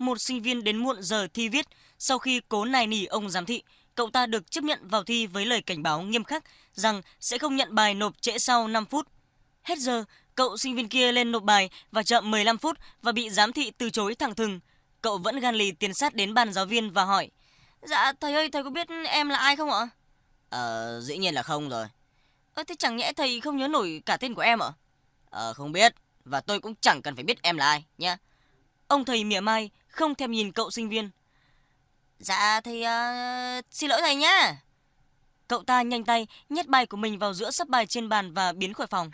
một sinh viên đến muộn giờ thi viết. Sau khi cố nài nỉ ông giám thị, cậu ta được chấp nhận vào thi với lời cảnh báo nghiêm khắc rằng sẽ không nhận bài nộp trễ sau 5 phút. Hết giờ, cậu sinh viên kia lên nộp bài và chậm 15 phút và bị giám thị từ chối thẳng thừng. Cậu vẫn gan lì tiến sát đến ban giáo viên và hỏi: "Dạ thầy ơi, thầy có biết em là ai không ạ?" Ờ, dĩ nhiên là không rồi. Ơ thế chẳng nhẽ thầy không nhớ nổi cả tên của em ạ? Ờ, không biết và tôi cũng chẳng cần phải biết em là ai nhé. Ông thầy mỉa mai, không thèm nhìn cậu sinh viên. Dạ thì uh, xin lỗi thầy nhá. Cậu ta nhanh tay nhét bài của mình vào giữa sắp bài trên bàn và biến khỏi phòng.